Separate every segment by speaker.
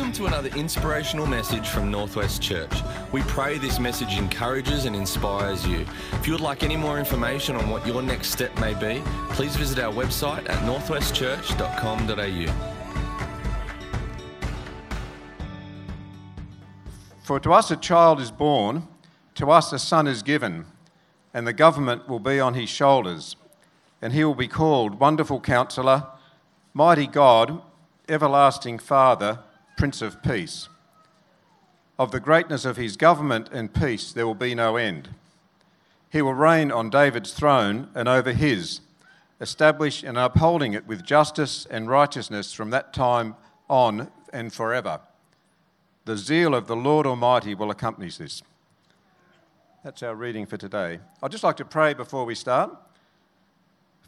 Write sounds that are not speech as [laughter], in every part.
Speaker 1: Welcome to another inspirational message from Northwest Church. We pray this message encourages and inspires you. If you would like any more information on what your next step may be, please visit our website at northwestchurch.com.au.
Speaker 2: For to us a child is born, to us a son is given, and the government will be on his shoulders, and he will be called Wonderful Counselor, Mighty God, Everlasting Father, Prince of Peace. Of the greatness of his government and peace there will be no end. He will reign on David's throne and over his, establish and upholding it with justice and righteousness from that time on and forever. The zeal of the Lord Almighty will accompany this. That's our reading for today. I'd just like to pray before we start.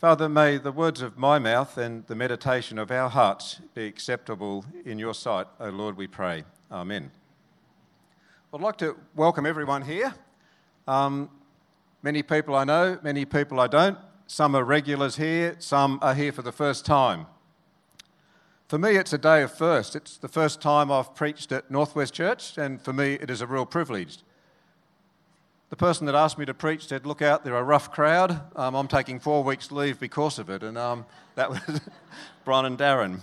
Speaker 2: Father, may the words of my mouth and the meditation of our hearts be acceptable in your sight, O Lord, we pray. Amen. I'd like to welcome everyone here. Um, many people I know, many people I don't. Some are regulars here, some are here for the first time. For me, it's a day of first. It's the first time I've preached at Northwest Church, and for me, it is a real privilege. The person that asked me to preach said, Look out, they're a rough crowd. Um, I'm taking four weeks' leave because of it. And um, [laughs] that was [laughs] Brian and Darren.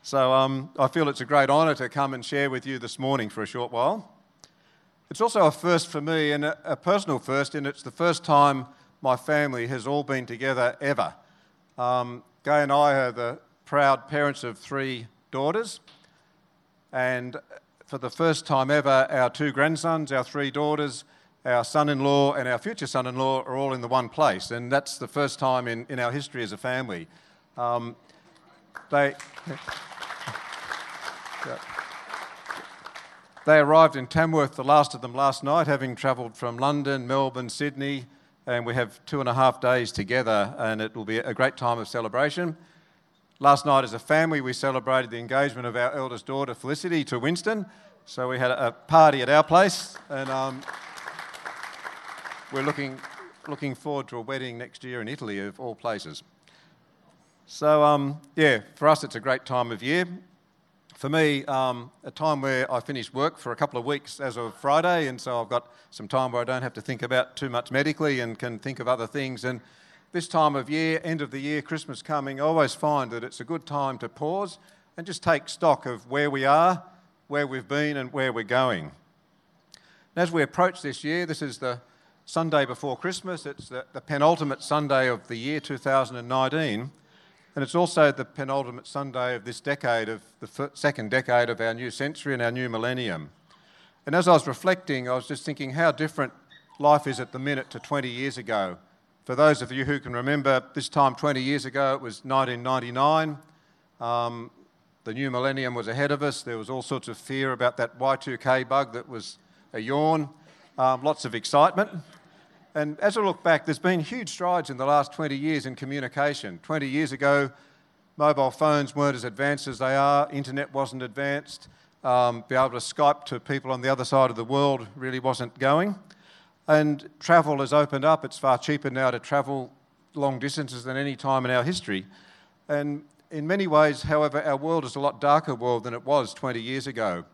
Speaker 2: So um, I feel it's a great honour to come and share with you this morning for a short while. It's also a first for me, and a, a personal first, and it's the first time my family has all been together ever. Um, Gay and I are the proud parents of three daughters, and for the first time ever, our two grandsons, our three daughters, our son in law and our future son in law are all in the one place, and that's the first time in, in our history as a family. Um, they, they arrived in Tamworth, the last of them, last night, having travelled from London, Melbourne, Sydney, and we have two and a half days together, and it will be a great time of celebration. Last night, as a family, we celebrated the engagement of our eldest daughter, Felicity, to Winston. So we had a party at our place, and um, we're looking, looking forward to a wedding next year in Italy, of all places. So, um, yeah, for us, it's a great time of year. For me, um, a time where I finish work for a couple of weeks as of Friday, and so I've got some time where I don't have to think about too much medically and can think of other things. And this time of year, end of the year, Christmas coming, I always find that it's a good time to pause and just take stock of where we are, where we've been, and where we're going. And as we approach this year, this is the Sunday before Christmas. It's the, the, penultimate Sunday of the year 2019. And it's also the penultimate Sunday of this decade, of the second decade of our new century and our new millennium. And as I was reflecting, I was just thinking how different life is at the minute to 20 years ago. For those of you who can remember, this time 20 years ago, it was 1999. Um, the new millennium was ahead of us. There was all sorts of fear about that Y2K bug that was a yawn um, lots of excitement. And as I look back, there's been huge strides in the last 20 years in communication. 20 years ago, mobile phones weren't as advanced as they are, internet wasn't advanced, um, be able to Skype to people on the other side of the world really wasn't going. And travel has opened up. It's far cheaper now to travel long distances than any time in our history. And in many ways, however, our world is a lot darker world than it was 20 years ago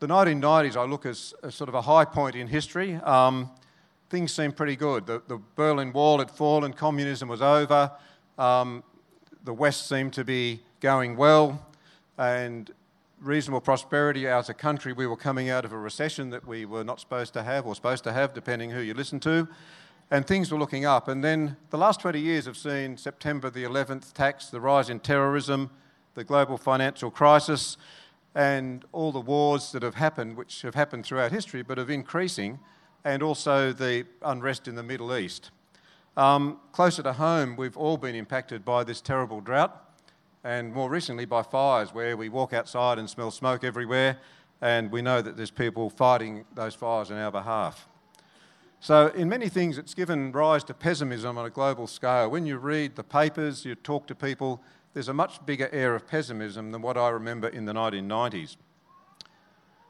Speaker 2: the 1990s I look as, sort of a high point in history. Um, things seemed pretty good. The, the, Berlin Wall had fallen, communism was over, um, the West seemed to be going well, and reasonable prosperity as a country. We were coming out of a recession that we were not supposed to have, or supposed to have, depending who you listen to, and things were looking up. And then the last 20 years have seen September the 11th tax, the rise in terrorism, the global financial crisis and all the wars that have happened, which have happened throughout history, but of increasing, and also the unrest in the Middle East. Um, closer to home, we've all been impacted by this terrible drought, and more recently by fires, where we walk outside and smell smoke everywhere, and we know that there's people fighting those fires on our behalf. So, in many things, it's given rise to pessimism on a global scale. When you read the papers, you talk to people, there's a much bigger air of pessimism than what I remember in the 1990s.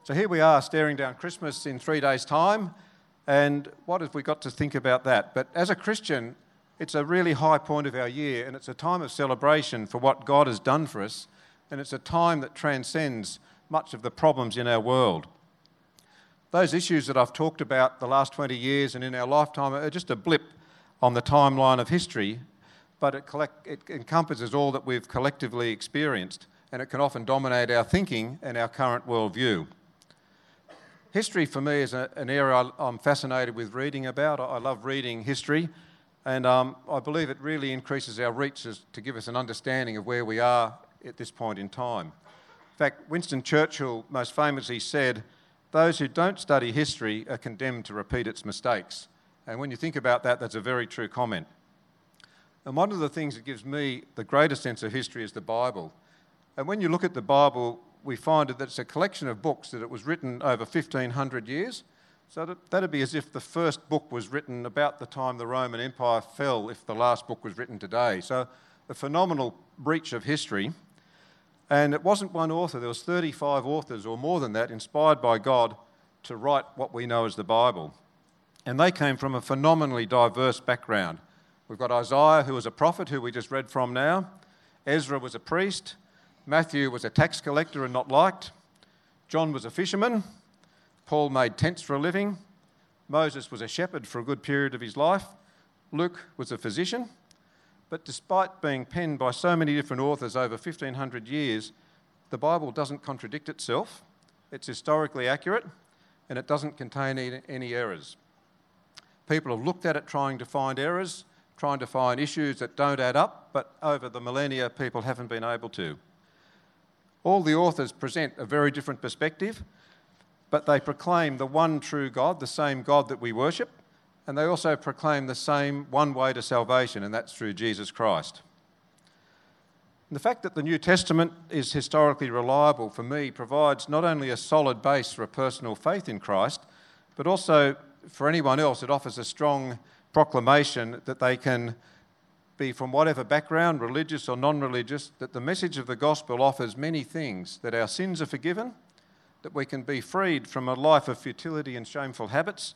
Speaker 2: So here we are staring down Christmas in three days' time, and what have we got to think about that? But as a Christian, it's a really high point of our year, and it's a time of celebration for what God has done for us and it's a time that transcends much of the problems in our world. Those issues that I've talked about the last 20 years and in our lifetime are just a blip on the timeline of history, but it, collect, it encompasses all that we've collectively experienced, and it can often dominate our thinking and our current worldview. History for me is a, an area I'm fascinated with reading about. I love reading history, and um, I believe it really increases our reach to give us an understanding of where we are at this point in time. In fact, Winston Churchill most famously said, those who don't study history are condemned to repeat its mistakes. And when you think about that, that's a very true comment. And one of the things that gives me the greatest sense of history is the Bible. And when you look at the Bible, we find that it's a collection of books that it was written over 1500 years. So that'd be as if the first book was written about the time the Roman Empire fell, if the last book was written today. So a phenomenal breach of history. And it wasn't one author, there was 35 authors or more than that inspired by God to write what we know as the Bible. And they came from a phenomenally diverse background. We've got Isaiah, who was a prophet, who we just read from now. Ezra was a priest. Matthew was a tax collector and not liked. John was a fisherman. Paul made tents for a living. Moses was a shepherd for a good period of his life. Luke was a physician. But despite being penned by so many different authors over 1500 years, the Bible doesn't contradict itself. It's historically accurate and it doesn't contain any errors. People have looked at it trying to find errors, trying to find issues that don't add up, but over the millennia, people haven't been able to. All the authors present a very different perspective, but they proclaim the one true God, the same God that we worship, and they also proclaim the same one way to salvation, and that's through Jesus Christ. And the fact that the New Testament is historically reliable for me provides not only a solid base for a personal faith in Christ, but also for anyone else, it offers a strong proclamation that they can be from whatever background, religious or non religious, that the message of the gospel offers many things that our sins are forgiven, that we can be freed from a life of futility and shameful habits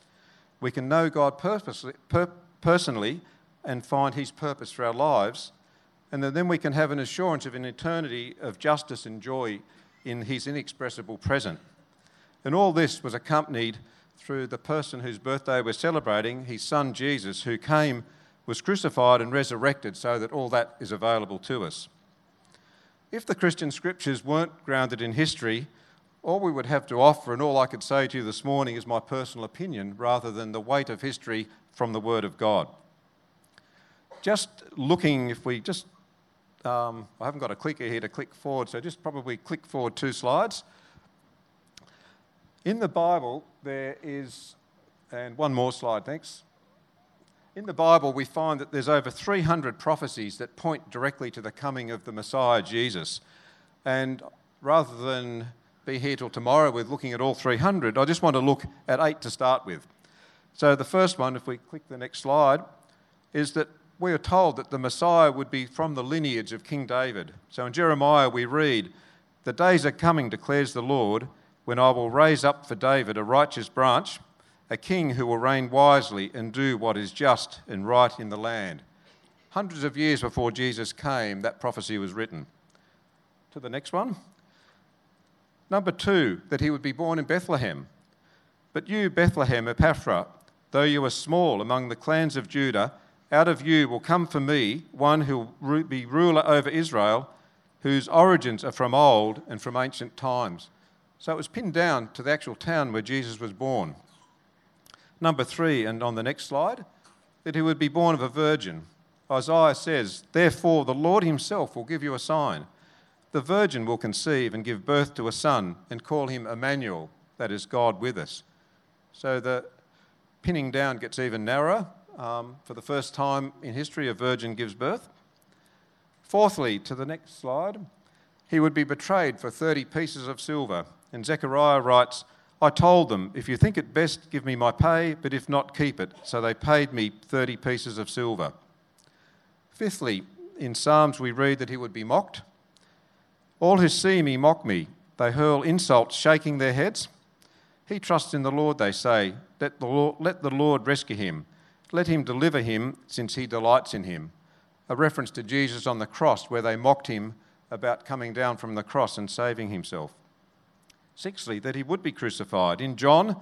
Speaker 2: we can know God per- personally and find His purpose for our lives. And that then we can have an assurance of an eternity of justice and joy in His inexpressible present. And all this was accompanied through the person whose birthday we're celebrating, his son Jesus, who came, was crucified, and resurrected so that all that is available to us. If the Christian scriptures weren't grounded in history, all we would have to offer, and all I could say to you this morning, is my personal opinion rather than the weight of history from the Word of God. Just looking, if we just, um, I haven't got a clicker here to click forward, so just probably click forward two slides. In the Bible, there is, and one more slide, thanks. In the Bible, we find that there's over 300 prophecies that point directly to the coming of the Messiah, Jesus. And rather than be here till tomorrow with looking at all 300. I just want to look at eight to start with. So, the first one, if we click the next slide, is that we are told that the Messiah would be from the lineage of King David. So, in Jeremiah, we read, The days are coming, declares the Lord, when I will raise up for David a righteous branch, a king who will reign wisely and do what is just and right in the land. Hundreds of years before Jesus came, that prophecy was written. To the next one. Number two, that he would be born in Bethlehem. But you, Bethlehem Ephrathah, though you are small among the clans of Judah, out of you will come for me one who will be ruler over Israel, whose origins are from old and from ancient times. So it was pinned down to the actual town where Jesus was born. Number three, and on the next slide, that he would be born of a virgin. Isaiah says, Therefore, the Lord himself will give you a sign the virgin will conceive and give birth to a son and call him Emmanuel, that is, God with us. So the pinning down gets even narrower. Um, for the first time in history, a virgin gives birth. Fourthly, to the next slide, he would be betrayed for 30 pieces of silver. And Zechariah writes, I told them, if you think it best, give me my pay, but if not, keep it. So they paid me 30 pieces of silver. Fifthly, in Psalms we read that he would be mocked all who see me mock me. They hurl insults, shaking their heads. He trusts in the Lord, they say. Let the Lord, let the Lord rescue him. Let him deliver him, since he delights in him. A reference to Jesus on the cross, where they mocked him about coming down from the cross and saving himself. Sixthly, that he would be crucified. In John,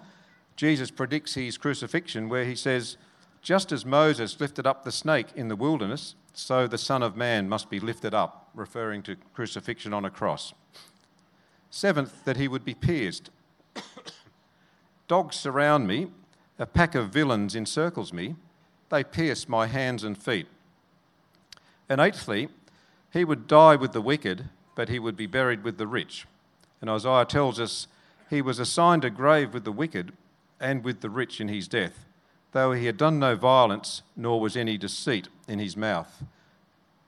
Speaker 2: Jesus predicts his crucifixion, where he says, Just as Moses lifted up the snake in the wilderness, so the Son of Man must be lifted up, referring to crucifixion on a cross. Seventh, that he would be pierced. Dogs surround me, a pack of villains encircles me, they pierce my hands and feet. And eighthly, he would die with the wicked, but he would be buried with the rich. And Isaiah tells us he was assigned a grave with the wicked and with the rich in his death, though he had done no violence, nor was any deceit in his mouth.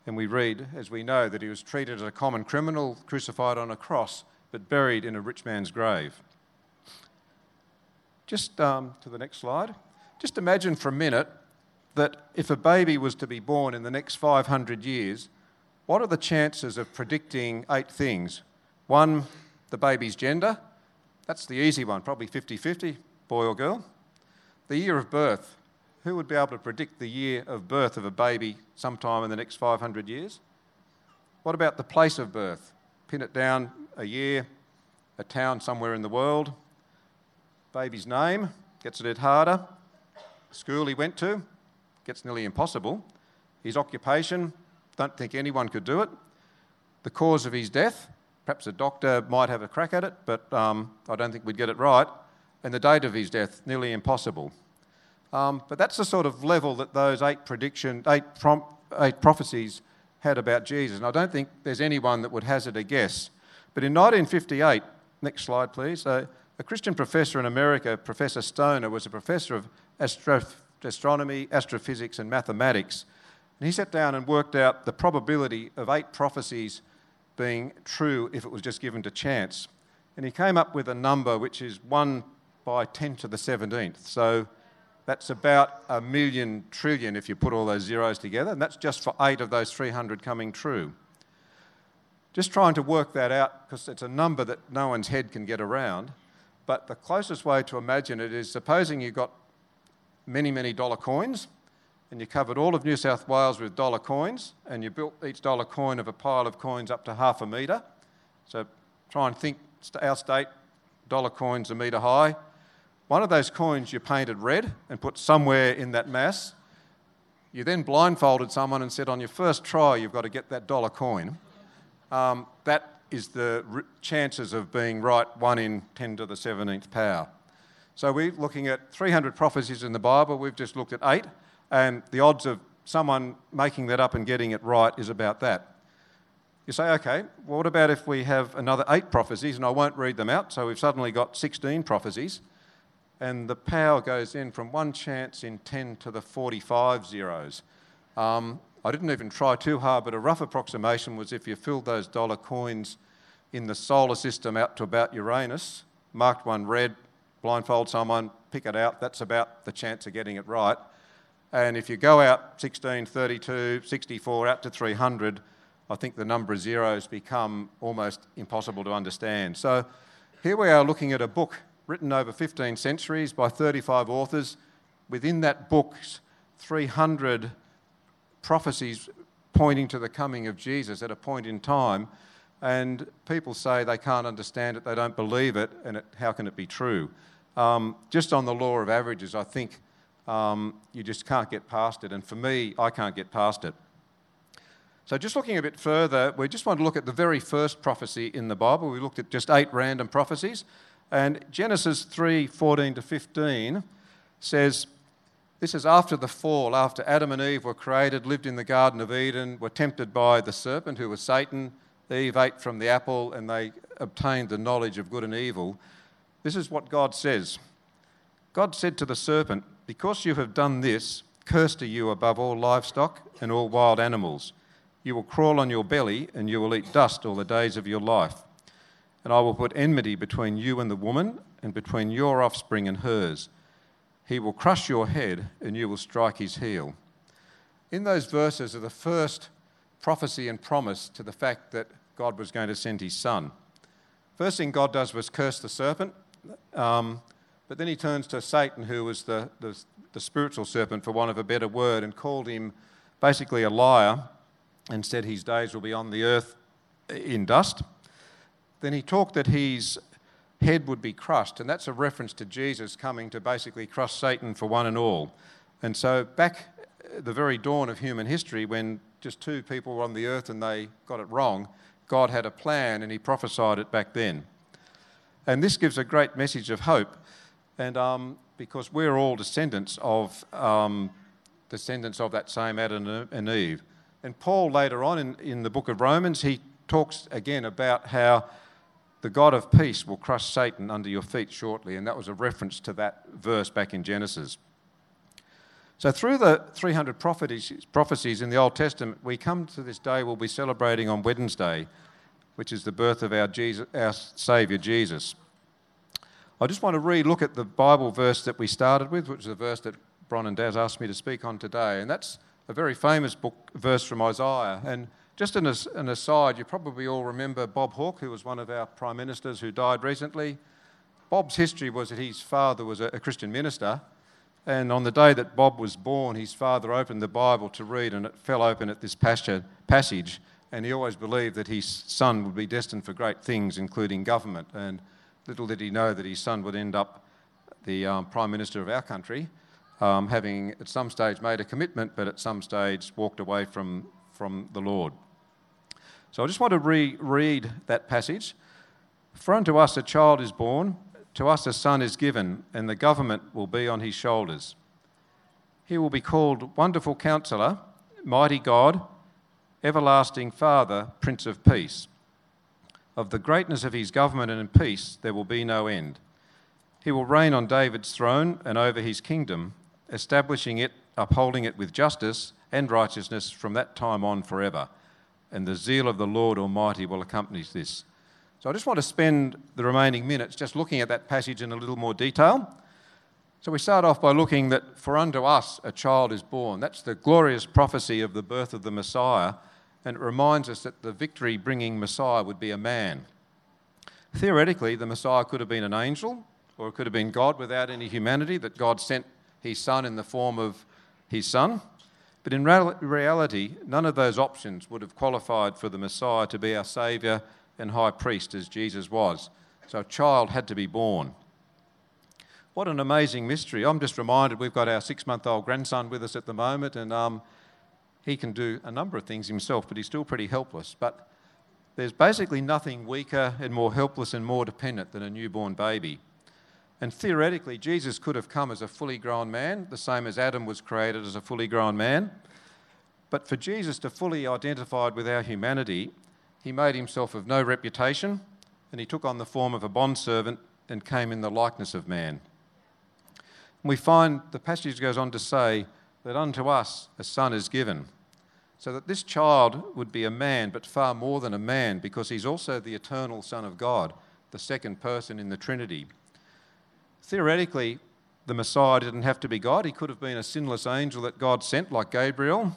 Speaker 2: And we read, as we know, that he was treated as a common criminal, crucified on a cross, but buried in a rich man's grave. Just um, to the next slide. Just imagine for a minute that if a baby was to be born in the next 500 years, what are the chances of predicting eight things? One, the baby's gender. That's the easy one, probably 50 50, boy or girl. The year of birth. Who would be able to predict the year of birth of a baby sometime in the next 500 years? What about the place of birth? Pin it down a year, a town somewhere in the world. Baby's name gets a bit harder. School he went to gets nearly impossible. His occupation, don't think anyone could do it. The cause of his death, perhaps a doctor might have a crack at it, but um, I don't think we'd get it right. And the date of his death, nearly impossible. Um, but that's the sort of level that those eight prediction, eight, prom- eight prophecies had about Jesus. And I don't think there's anyone that would hazard a guess. But in 1958, next slide please, uh, a Christian professor in America, Professor Stoner, was a professor of astro- astronomy, astrophysics, and mathematics. And he sat down and worked out the probability of eight prophecies being true if it was just given to chance. And he came up with a number which is 1 by 10 to the 17th. So that's about a million trillion if you put all those zeros together. And that's just for eight of those 300 coming true. Just trying to work that out because it's a number that no one's head can get around. But the closest way to imagine it is supposing you've got many, many dollar coins and you covered all of New South Wales with dollar coins, and you built each dollar coin of a pile of coins up to half a metre. So try and think our state, dollar coins a metre high. One of those coins you painted red and put somewhere in that mass. You then blindfolded someone and said, on your first try, you've got to get that dollar coin. Um, that is the r- chances of being right, 1 in 10 to the 17th power. So we're looking at 300 prophecies in the Bible. We've just looked at eight and the odds of someone making that up and getting it right is about that. You say, okay, well, what about if we have another eight prophecies, and I won't read them out, so we've suddenly got 16 prophecies, and the power goes in from one chance in 10 to the 45 zeros. Um, I didn't even try too hard, but a rough approximation was if you filled those dollar coins in the solar system out to about Uranus, marked one red, blindfold someone, pick it out, that's about the chance of getting it right. And if you go out 16, 32, 64, out to 300, I think the number of zeros become almost impossible to understand. So here we are looking at a book written over 15 centuries by 35 authors. Within that book, 300 prophecies pointing to the coming of Jesus at a point in time. And people say they can't understand it, they don't believe it, and it, how can it be true? Um, just on the law of averages, I think um, you just can't get past it. And for me, I can't get past it. So, just looking a bit further, we just want to look at the very first prophecy in the Bible. We looked at just eight random prophecies. And Genesis 3 14 to 15 says, This is after the fall, after Adam and Eve were created, lived in the Garden of Eden, were tempted by the serpent, who was Satan. Eve ate from the apple and they obtained the knowledge of good and evil. This is what God says God said to the serpent, because you have done this, cursed are you above all livestock and all wild animals. You will crawl on your belly, and you will eat dust all the days of your life. And I will put enmity between you and the woman, and between your offspring and hers. He will crush your head, and you will strike his heel. In those verses are the first prophecy and promise to the fact that God was going to send his son. First thing God does was curse the serpent. Um, but then he turns to Satan, who was the, the, the, spiritual serpent, for want of a better word, and called him basically a liar and said his days will be on the earth in dust. Then he talked that his head would be crushed, and that's a reference to Jesus coming to basically crush Satan for one and all. And so, back the very dawn of human history, when just two people were on the earth and they got it wrong, God had a plan and he prophesied it back then. And this gives a great message of hope, and um, because we're all descendants of um, descendants of that same Adam and Eve. And Paul later on in, in the book of Romans, he talks again about how the God of peace will crush Satan under your feet shortly, and that was a reference to that verse back in Genesis. So, through the 300 prophecies in the Old Testament, we come to this day we'll be celebrating on Wednesday, which is the birth of our, Jesus, our Saviour Jesus. I just want to re look at the Bible verse that we started with, which is a verse that Bron and Daz asked me to speak on today, and that's a very famous book verse from Isaiah. And just an, an aside, you probably all remember Bob Hawke, who was one of our prime ministers who died recently. Bob's history was that his father was a, a Christian minister, and on the day that Bob was born, his father opened the Bible to read, and it fell open at this passage. And he always believed that his son would be destined for great things, including government. And little did he know that his son would end up the um, Prime Minister of our country, um, having at some stage made a commitment, but at some stage walked away from, from the Lord. So I just want to re- read that passage. For unto us a child is born to us a son is given, and the government will be on his shoulders. He will be called Wonderful Counselor, Mighty God, Everlasting Father, Prince of Peace. Of the greatness of his government and peace there will be no end. He will reign on David's throne and over his kingdom, establishing it, upholding it with justice and righteousness from that time on forever. And the zeal of the Lord Almighty will accompany this. So I just want to spend the remaining minutes just looking at that passage in a little more detail. So we start off by looking that for unto us a child is born. That's the glorious prophecy of the birth of the Messiah, and it reminds us that the victory bringing Messiah would be a man. Theoretically, the Messiah could have been an angel, or it could have been God without any humanity, that God sent his son in the form of his son. But in reality, none of those options would have qualified for the Messiah to be our Saviour and high priest as Jesus was. So a child had to be born. What an amazing mystery. I'm just reminded we've got our six month old grandson with us at the moment, and um, he can do a number of things himself, but he's still pretty helpless. But there's basically nothing weaker and more helpless and more dependent than a newborn baby. And theoretically, Jesus could have come as a fully grown man, the same as Adam was created as a fully grown man. But for Jesus to fully identify with our humanity, he made himself of no reputation, and he took on the form of a bondservant and came in the likeness of man. And we find the passage goes on to say that unto us a son is given, so that this child would be a man, but far more than a man, because he's also the eternal Son of God, the second person in the Trinity. Theoretically, the Messiah didn't have to be God. He could have been a sinless angel that God sent, like Gabriel,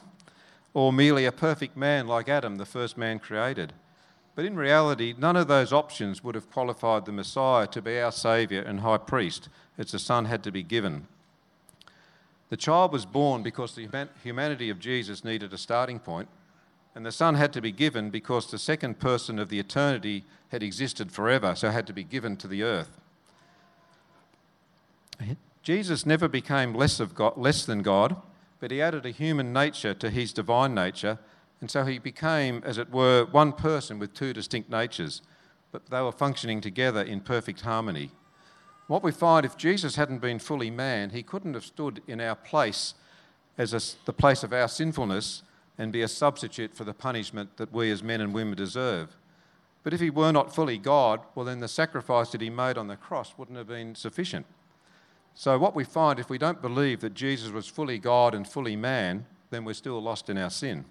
Speaker 2: or merely a perfect man like Adam, the first man created. But in reality, none of those options would have qualified the Messiah to be our Saviour and High Priest, as the Son had to be given. The child was born because the humanity of Jesus needed a starting point, and the Son had to be given because the second person of the eternity had existed forever, so had to be given to the earth. Jesus never became less, of God, less than God but he added a human nature to his divine nature, and so he became, as it were, one person with two distinct natures, but they were functioning together in perfect harmony. What we find if Jesus hadn't been fully man, he couldn't have stood in our place as a, the place of our sinfulness and be a substitute for the punishment that we as men and women deserve. But if he were not fully God, well, then the sacrifice that he made on the cross wouldn't have been sufficient. So, what we find if we don't believe that Jesus was fully God and fully man, then we're still lost in our sin.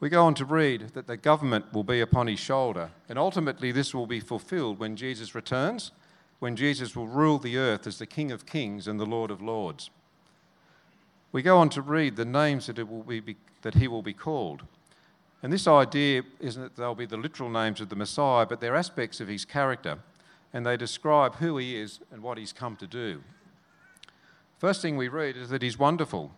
Speaker 2: We go on to read that the government will be upon his shoulder, and ultimately this will be fulfilled when Jesus returns, when Jesus will rule the earth as the King of kings and the Lord of lords. We go on to read the names that, will be, that he will be called. And this idea isn't that they'll be the literal names of the Messiah, but they're aspects of his character and they describe who he is and what he's come to do. First thing we read is that he's wonderful,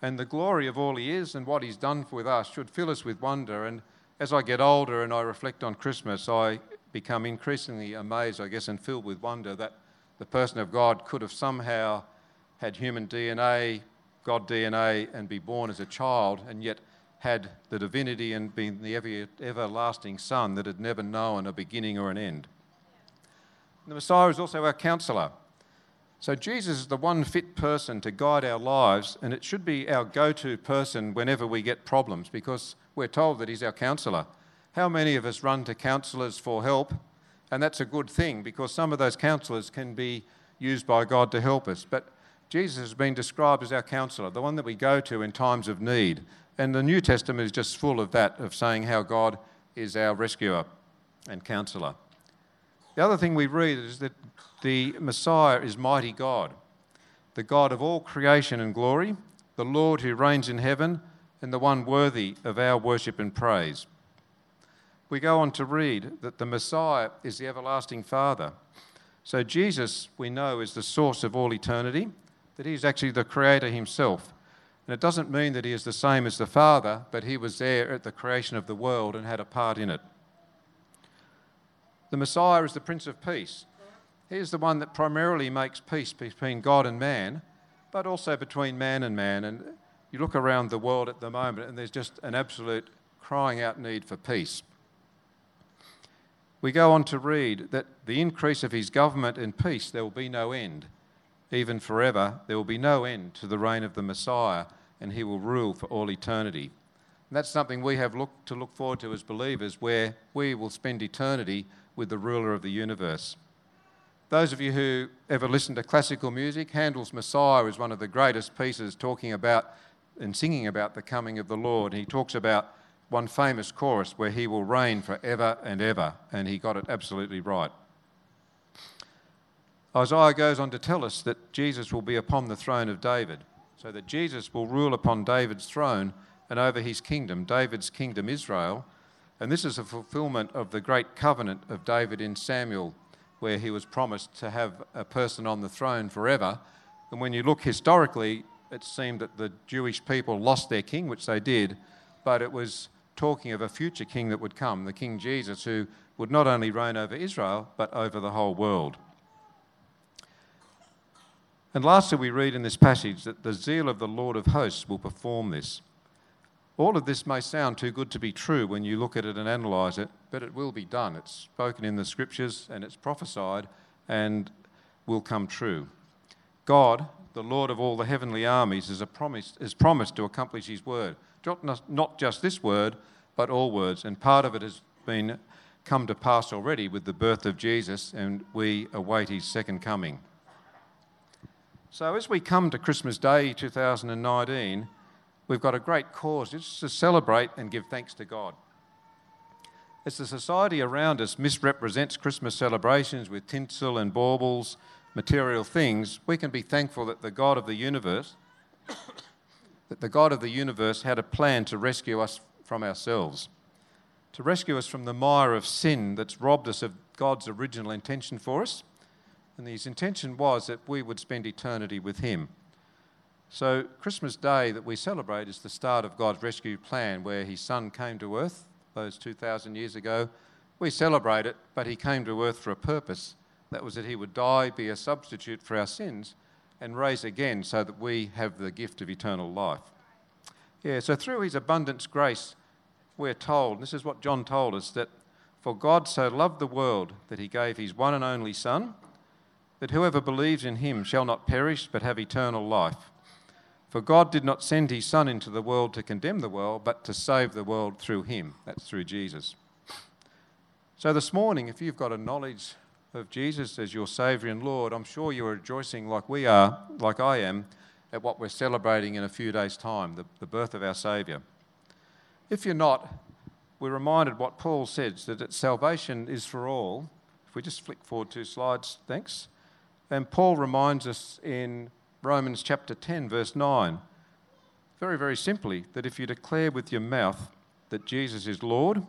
Speaker 2: and the glory of all he is and what he's done with us should fill us with wonder. And as I get older and I reflect on Christmas, I become increasingly amazed, I guess, and filled with wonder that the person of God could have somehow had human DNA, God DNA, and be born as a child, and yet had the divinity and been the ever, everlasting Son that had never known a beginning or an end. The Messiah is also our counselor. So Jesus is the one fit person to guide our lives, and it should be our go to person whenever we get problems because we're told that he's our counselor. How many of us run to counselors for help? And that's a good thing because some of those counselors can be used by God to help us. But Jesus has been described as our counselor, the one that we go to in times of need. And the New Testament is just full of that, of saying how God is our rescuer and counselor. The other thing we read is that the Messiah is mighty God, the God of all creation and glory, the Lord who reigns in heaven, and the one worthy of our worship and praise. We go on to read that the Messiah is the everlasting Father. So, Jesus, we know, is the source of all eternity, that he's actually the Creator himself. And it doesn't mean that he is the same as the Father, but he was there at the creation of the world and had a part in it. The Messiah is the Prince of Peace. He is the one that primarily makes peace between God and man, but also between man and man. And you look around the world at the moment, and there's just an absolute crying out need for peace. We go on to read that the increase of his government and peace, there will be no end. Even forever, there will be no end to the reign of the Messiah, and he will rule for all eternity. And that's something we have look, to look forward to as believers, where we will spend eternity with the ruler of the universe. Those of you who ever listen to classical music, Handel's Messiah is one of the greatest pieces talking about and singing about the coming of the Lord. He talks about one famous chorus where he will reign forever and ever, and he got it absolutely right. Isaiah goes on to tell us that Jesus will be upon the throne of David, so that Jesus will rule upon David's throne and over his kingdom, David's kingdom, Israel. And this is a fulfillment of the great covenant of David in Samuel, where he was promised to have a person on the throne forever. And when you look historically, it seemed that the Jewish people lost their king, which they did, but it was talking of a future king that would come, the King Jesus, who would not only reign over Israel, but over the whole world. And lastly, we read in this passage that the zeal of the Lord of hosts will perform this. All of this may sound too good to be true when you look at it and analyse it, but it will be done. It's spoken in the scriptures and it's prophesied and will come true. God, the Lord of all the heavenly armies, is, promised, is promised to accomplish his word. Not just this word, but all words. And part of it has been come to pass already with the birth of Jesus, and we await his second coming. So, as we come to Christmas Day 2019, we've got a great cause. It's to celebrate and give thanks to God. As the society around us misrepresents Christmas celebrations with tinsel and baubles, material things, we can be thankful that the God of the universe, that the God of the universe had a plan to rescue us from ourselves, to rescue us from the mire of sin that's robbed us of God's original intention for us. And his intention was that we would spend eternity with him. So, Christmas Day that we celebrate is the start of God's rescue plan where his son came to earth those 2,000 years ago. We celebrate it, but he came to earth for a purpose. That was that he would die, be a substitute for our sins, and raise again so that we have the gift of eternal life. Yeah, so through his abundance grace, we're told, and this is what John told us, that for God so loved the world that he gave his one and only Son, that whoever believes in him shall not perish but have eternal life. For God did not send his Son into the world to condemn the world, but to save the world through him. That's through Jesus. So this morning, if you've got a knowledge of Jesus as your Saviour and Lord, I'm sure you're rejoicing like we are, like I am, at what we're celebrating in a few days' time, the, the birth of our Saviour. If you're not, we're reminded what Paul says that salvation is for all. If we just flick forward two slides, thanks. And Paul reminds us in Romans chapter 10, verse 9, very, very simply, that if you declare with your mouth that Jesus is Lord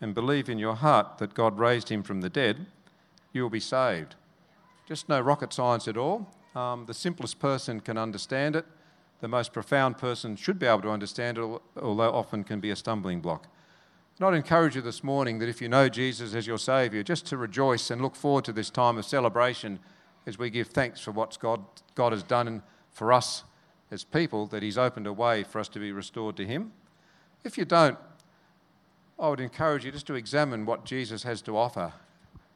Speaker 2: and believe in your heart that God raised him from the dead, you will be saved. Just no rocket science at all. Um, the simplest person can understand it the most profound person should be able to understand it, although often can be a stumbling block. And I'd encourage you this morning that if you know Jesus as your Saviour, just to rejoice and look forward to this time of celebration as we give thanks for what God, God has done for us as people, that He's opened a way for us to be restored to Him. If you don't, I would encourage you just to examine what Jesus has to offer.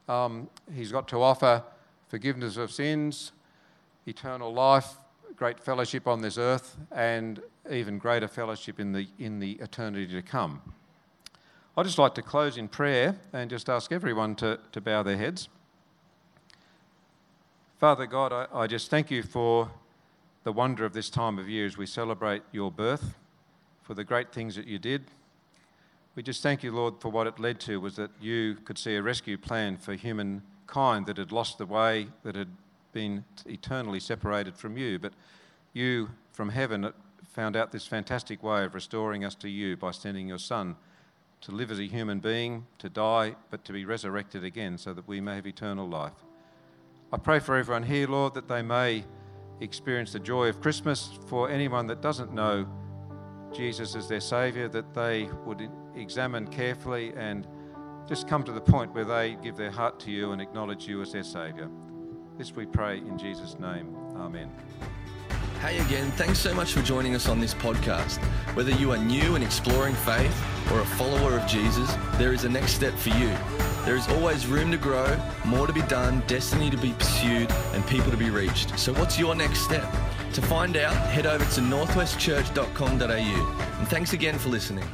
Speaker 2: Um, he's got to offer forgiveness of sins, eternal life, great fellowship on this earth, and even greater fellowship in the, in the eternity to come. I'd just like to close in prayer and just ask everyone to, to bow their heads. Father God, I, I just thank you for the wonder of this time of year as we celebrate your birth, for the great things that you did. We just thank you, Lord, for what it led to was that you could see a rescue plan for humankind that had lost the way, that had been eternally separated from you. But you from heaven found out this fantastic way of restoring us to you by sending your Son to live as a human being, to die, but to be resurrected again so that we may have eternal life. I pray for everyone here, Lord, that they may experience the joy of Christmas. For anyone that doesn't know Jesus as their Saviour, that they would examine carefully and just come to the point where they give their heart to you and acknowledge you as their Saviour. This we pray in Jesus' name. Amen.
Speaker 1: Hey again, thanks so much for joining us on this podcast. Whether you are new and exploring faith or a follower of Jesus, there is a next step for you. There is always room to grow, more to be done, destiny to be pursued, and people to be reached. So, what's your next step? To find out, head over to northwestchurch.com.au. And thanks again for listening.